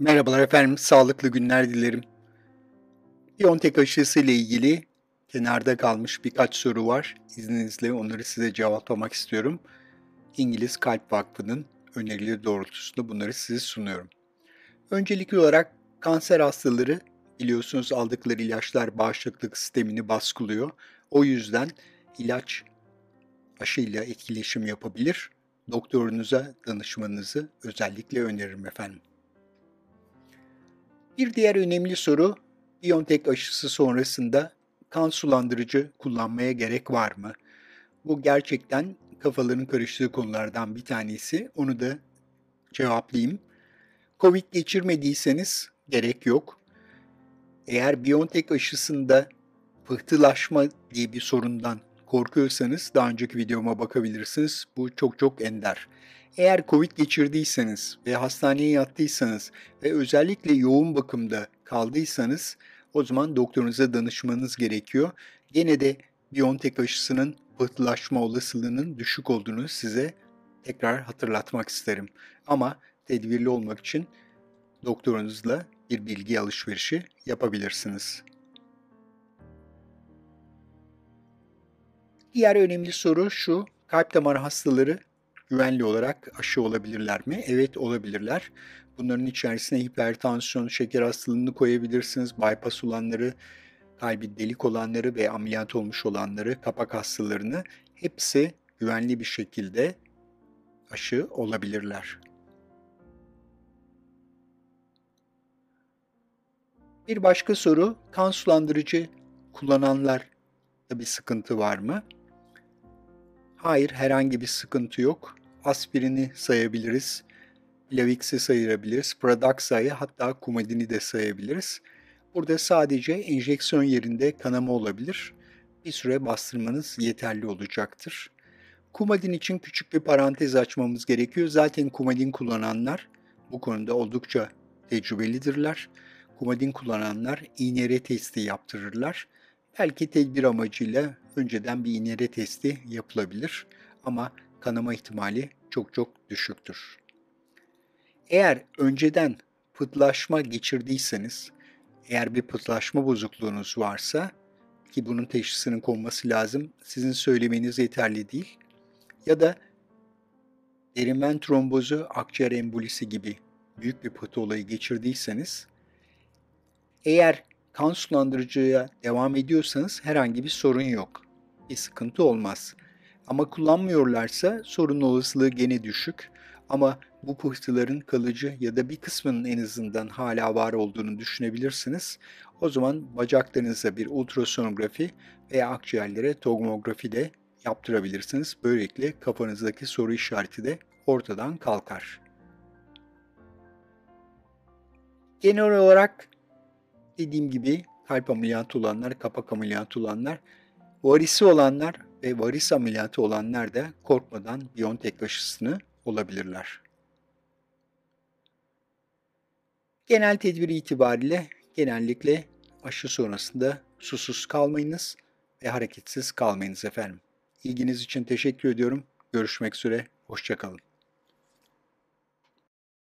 Merhabalar efendim, sağlıklı günler dilerim. Biontech aşısı ile ilgili kenarda kalmış birkaç soru var. İzninizle onları size cevaplamak istiyorum. İngiliz Kalp Vakfı'nın önerileri doğrultusunda bunları size sunuyorum. Öncelikli olarak kanser hastaları biliyorsunuz aldıkları ilaçlar bağışıklık sistemini baskılıyor. O yüzden ilaç aşıyla etkileşim yapabilir. Doktorunuza danışmanızı özellikle öneririm efendim. Bir diğer önemli soru, BioNTech aşısı sonrasında kan sulandırıcı kullanmaya gerek var mı? Bu gerçekten kafaların karıştığı konulardan bir tanesi. Onu da cevaplayayım. Covid geçirmediyseniz gerek yok. Eğer BioNTech aşısında pıhtılaşma diye bir sorundan korkuyorsanız daha önceki videoma bakabilirsiniz. Bu çok çok ender. Eğer Covid geçirdiyseniz ve hastaneye yattıysanız ve özellikle yoğun bakımda kaldıysanız o zaman doktorunuza danışmanız gerekiyor. Gene de BioNTech aşısının pıhtılaşma olasılığının düşük olduğunu size tekrar hatırlatmak isterim. Ama tedbirli olmak için doktorunuzla bir bilgi alışverişi yapabilirsiniz. Diğer önemli soru şu, kalp damar hastaları güvenli olarak aşı olabilirler mi? Evet olabilirler. Bunların içerisine hipertansiyon, şeker hastalığını koyabilirsiniz. Bypass olanları, kalbi delik olanları ve ameliyat olmuş olanları, kapak hastalarını hepsi güvenli bir şekilde aşı olabilirler. Bir başka soru, kan sulandırıcı kullananlar bir sıkıntı var mı? Hayır, herhangi bir sıkıntı yok aspirini sayabiliriz. Lavix'i sayabiliriz. Pradaxa'yı hatta Coumadin'i de sayabiliriz. Burada sadece enjeksiyon yerinde kanama olabilir. Bir süre bastırmanız yeterli olacaktır. Coumadin için küçük bir parantez açmamız gerekiyor. Zaten Coumadin kullananlar bu konuda oldukça tecrübelidirler. Coumadin kullananlar iğne testi yaptırırlar. Belki tedbir amacıyla önceden bir iğne testi yapılabilir ama kanama ihtimali çok çok düşüktür. Eğer önceden pıtlaşma geçirdiyseniz, eğer bir pıtlaşma bozukluğunuz varsa ki bunun teşhisinin konması lazım, sizin söylemeniz yeterli değil. Ya da derin trombozu, akciğer embolisi gibi büyük bir pıhtı olayı geçirdiyseniz, eğer kan sulandırıcıya devam ediyorsanız herhangi bir sorun yok. Bir sıkıntı olmaz. Ama kullanmıyorlarsa sorun olasılığı gene düşük. Ama bu pıhtıların kalıcı ya da bir kısmının en azından hala var olduğunu düşünebilirsiniz. O zaman bacaklarınıza bir ultrasonografi veya akciğerlere tomografi de yaptırabilirsiniz. Böylelikle kafanızdaki soru işareti de ortadan kalkar. Genel olarak dediğim gibi kalp ameliyatı olanlar, kapak ameliyatı olanlar, varisi olanlar ve varis ameliyatı olanlar da korkmadan Biontech aşısını olabilirler. Genel tedbir itibariyle genellikle aşı sonrasında susuz kalmayınız ve hareketsiz kalmayınız efendim. İlginiz için teşekkür ediyorum. Görüşmek üzere, hoşçakalın.